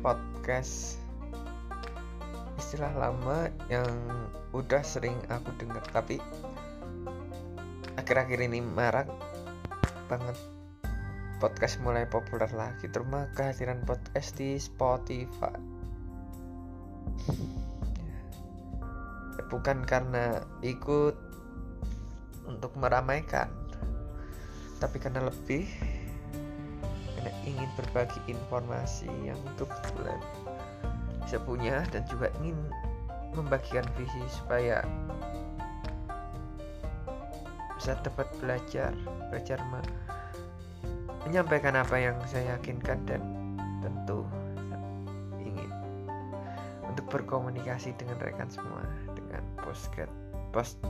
podcast. Istilah lama yang udah sering aku dengar tapi akhir-akhir ini marak banget. Podcast mulai populer lagi terutama kehadiran podcast di Spotify. Bukan karena ikut untuk meramaikan tapi karena lebih berbagi informasi yang kalian bisa punya dan juga ingin membagikan visi supaya bisa dapat belajar belajar me menyampaikan apa yang saya yakinkan dan tentu ingin untuk berkomunikasi dengan rekan semua dengan postcard post